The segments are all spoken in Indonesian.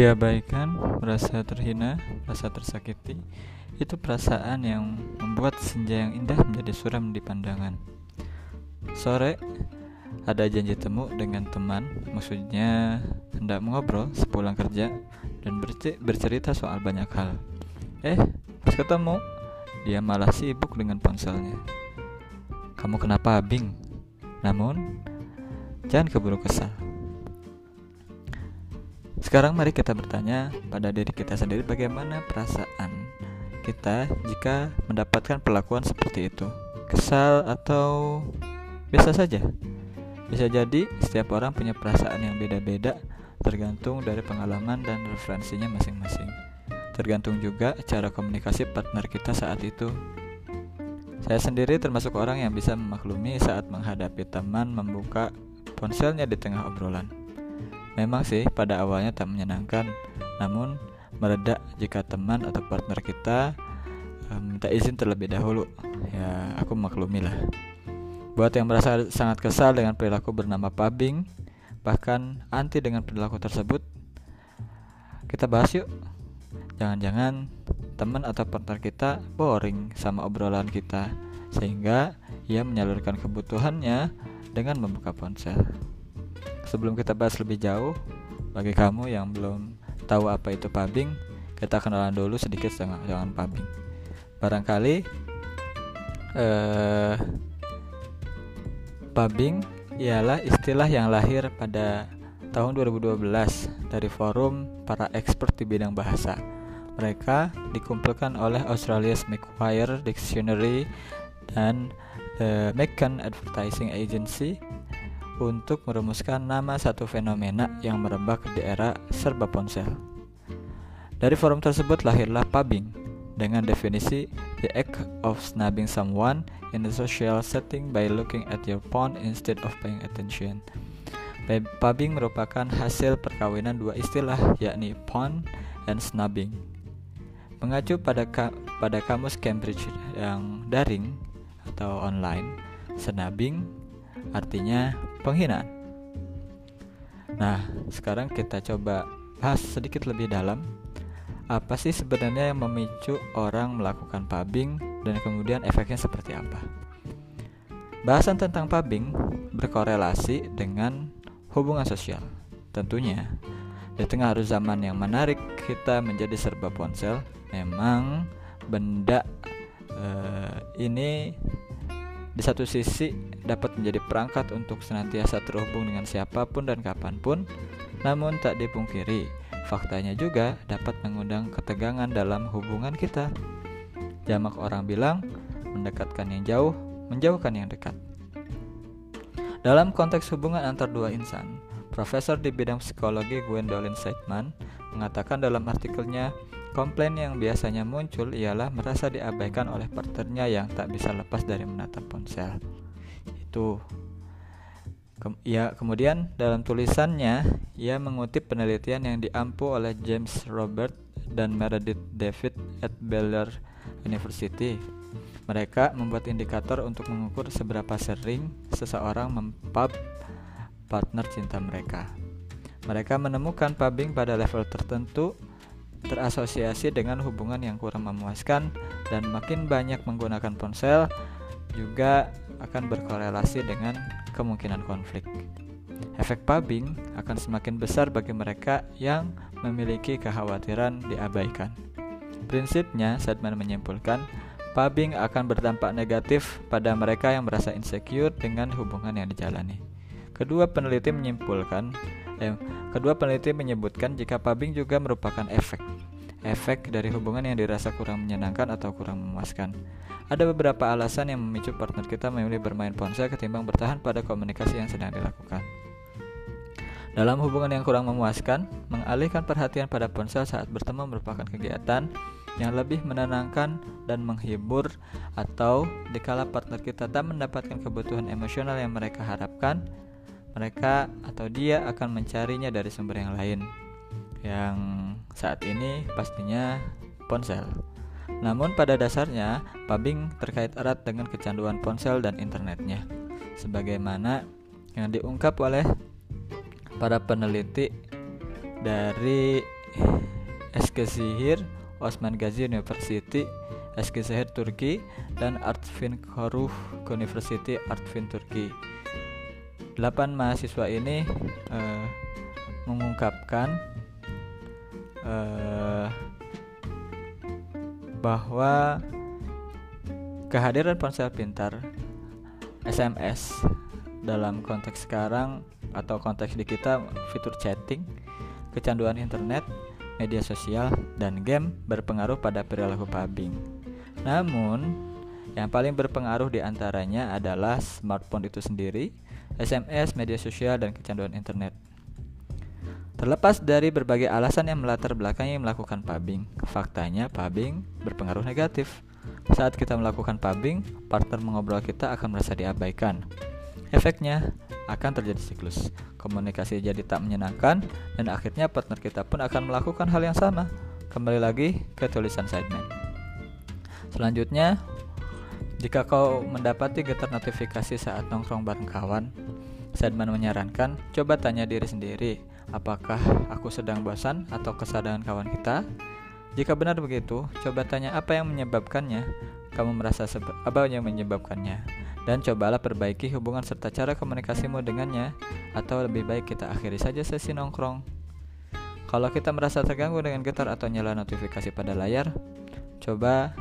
Diabaikan, merasa terhina, merasa tersakiti, itu perasaan yang membuat senja yang indah menjadi suram di pandangan. Sore, ada janji temu dengan teman, maksudnya hendak mengobrol sepulang kerja dan bercerita soal banyak hal. Eh, pas ketemu, dia malah sibuk dengan ponselnya. Kamu kenapa, Bing? Namun, jangan keburu kesal. Sekarang mari kita bertanya pada diri kita sendiri bagaimana perasaan kita jika mendapatkan perlakuan seperti itu. Kesal atau biasa saja? Bisa jadi setiap orang punya perasaan yang beda-beda tergantung dari pengalaman dan referensinya masing-masing. Tergantung juga cara komunikasi partner kita saat itu. Saya sendiri termasuk orang yang bisa memaklumi saat menghadapi teman membuka ponselnya di tengah obrolan. Memang sih pada awalnya tak menyenangkan, namun meredak jika teman atau partner kita minta izin terlebih dahulu. Ya, aku maklumi lah. Buat yang merasa sangat kesal dengan perilaku bernama pabing, bahkan anti dengan perilaku tersebut, kita bahas yuk. Jangan-jangan teman atau partner kita boring sama obrolan kita, sehingga ia menyalurkan kebutuhannya dengan membuka ponsel. Sebelum kita bahas lebih jauh, bagi kamu yang belum tahu apa itu pubbing, kita kenalan dulu sedikit dengan, dengan pubbing. Barangkali eh, pubbing ialah istilah yang lahir pada tahun 2012 dari forum para expert di bidang bahasa. Mereka dikumpulkan oleh Australia's Macquarie Dictionary dan The Macon Advertising Agency untuk merumuskan nama satu fenomena yang merebak di era serba ponsel. Dari forum tersebut lahirlah pubbing dengan definisi the act of snubbing someone in a social setting by looking at your phone instead of paying attention. Pubbing merupakan hasil perkawinan dua istilah yakni pawn and snubbing. Mengacu pada ka pada kamus Cambridge yang daring atau online, snubbing artinya penghinaan. Nah, sekarang kita coba bahas sedikit lebih dalam apa sih sebenarnya yang memicu orang melakukan pubbing dan kemudian efeknya seperti apa. Bahasan tentang pubbing berkorelasi dengan hubungan sosial. Tentunya, di tengah arus zaman yang menarik kita menjadi serba ponsel, memang benda uh, ini di satu sisi dapat menjadi perangkat untuk senantiasa terhubung dengan siapa pun dan kapan pun, namun tak dipungkiri, faktanya juga dapat mengundang ketegangan dalam hubungan kita. Jamak orang bilang, mendekatkan yang jauh, menjauhkan yang dekat. Dalam konteks hubungan antar dua insan, Profesor di bidang psikologi Gwendolyn Seidman mengatakan dalam artikelnya Komplain yang biasanya muncul ialah merasa diabaikan oleh partnernya yang tak bisa lepas dari menatap ponsel. Itu. Kem ya, kemudian dalam tulisannya ia mengutip penelitian yang diampu oleh James Robert dan Meredith David at Baylor University. Mereka membuat indikator untuk mengukur seberapa sering seseorang mempub partner cinta mereka. Mereka menemukan pubbing pada level tertentu terasosiasi dengan hubungan yang kurang memuaskan dan makin banyak menggunakan ponsel juga akan berkorelasi dengan kemungkinan konflik. Efek pubbing akan semakin besar bagi mereka yang memiliki kekhawatiran diabaikan. Prinsipnya, Sedman menyimpulkan, pubbing akan berdampak negatif pada mereka yang merasa insecure dengan hubungan yang dijalani. Kedua peneliti menyimpulkan eh, kedua peneliti menyebutkan jika pubbing juga merupakan efek efek dari hubungan yang dirasa kurang menyenangkan atau kurang memuaskan. Ada beberapa alasan yang memicu partner kita memilih bermain ponsel ketimbang bertahan pada komunikasi yang sedang dilakukan. Dalam hubungan yang kurang memuaskan, mengalihkan perhatian pada ponsel saat bertemu merupakan kegiatan yang lebih menenangkan dan menghibur atau dikala partner kita tak mendapatkan kebutuhan emosional yang mereka harapkan, mereka atau dia akan mencarinya dari sumber yang lain yang saat ini pastinya ponsel. Namun pada dasarnya, pubbing terkait erat dengan kecanduan ponsel dan internetnya. Sebagaimana yang diungkap oleh para peneliti dari Eskişehir, Osman Gazi University, Eskişehir Turki, dan Artvin Koruh University Artvin Turki. Delapan mahasiswa ini uh, mengungkapkan uh, bahwa kehadiran ponsel pintar SMS dalam konteks sekarang atau konteks di kita fitur chatting, kecanduan internet, media sosial, dan game berpengaruh pada perilaku pubbing. Namun, yang paling berpengaruh di antaranya adalah smartphone itu sendiri, SMS, media sosial, dan kecanduan internet. Terlepas dari berbagai alasan yang melatar belakangi melakukan pubbing, faktanya pubbing berpengaruh negatif. Saat kita melakukan pubbing, partner mengobrol kita akan merasa diabaikan. Efeknya akan terjadi siklus. Komunikasi jadi tak menyenangkan dan akhirnya partner kita pun akan melakukan hal yang sama. Kembali lagi ke tulisan Sideman. Selanjutnya, jika kau mendapati getar notifikasi saat nongkrong bareng kawan, Sideman menyarankan coba tanya diri sendiri, apakah aku sedang bosan atau kesadaran kawan kita? Jika benar begitu, coba tanya apa yang menyebabkannya. Kamu merasa apa yang menyebabkannya? dan cobalah perbaiki hubungan serta cara komunikasimu dengannya atau lebih baik kita akhiri saja sesi nongkrong. Kalau kita merasa terganggu dengan getar atau nyala notifikasi pada layar, coba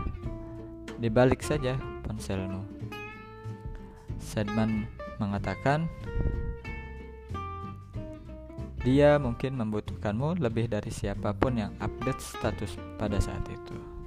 dibalik saja ponselmu. Sedman mengatakan, dia mungkin membutuhkanmu lebih dari siapa pun yang update status pada saat itu.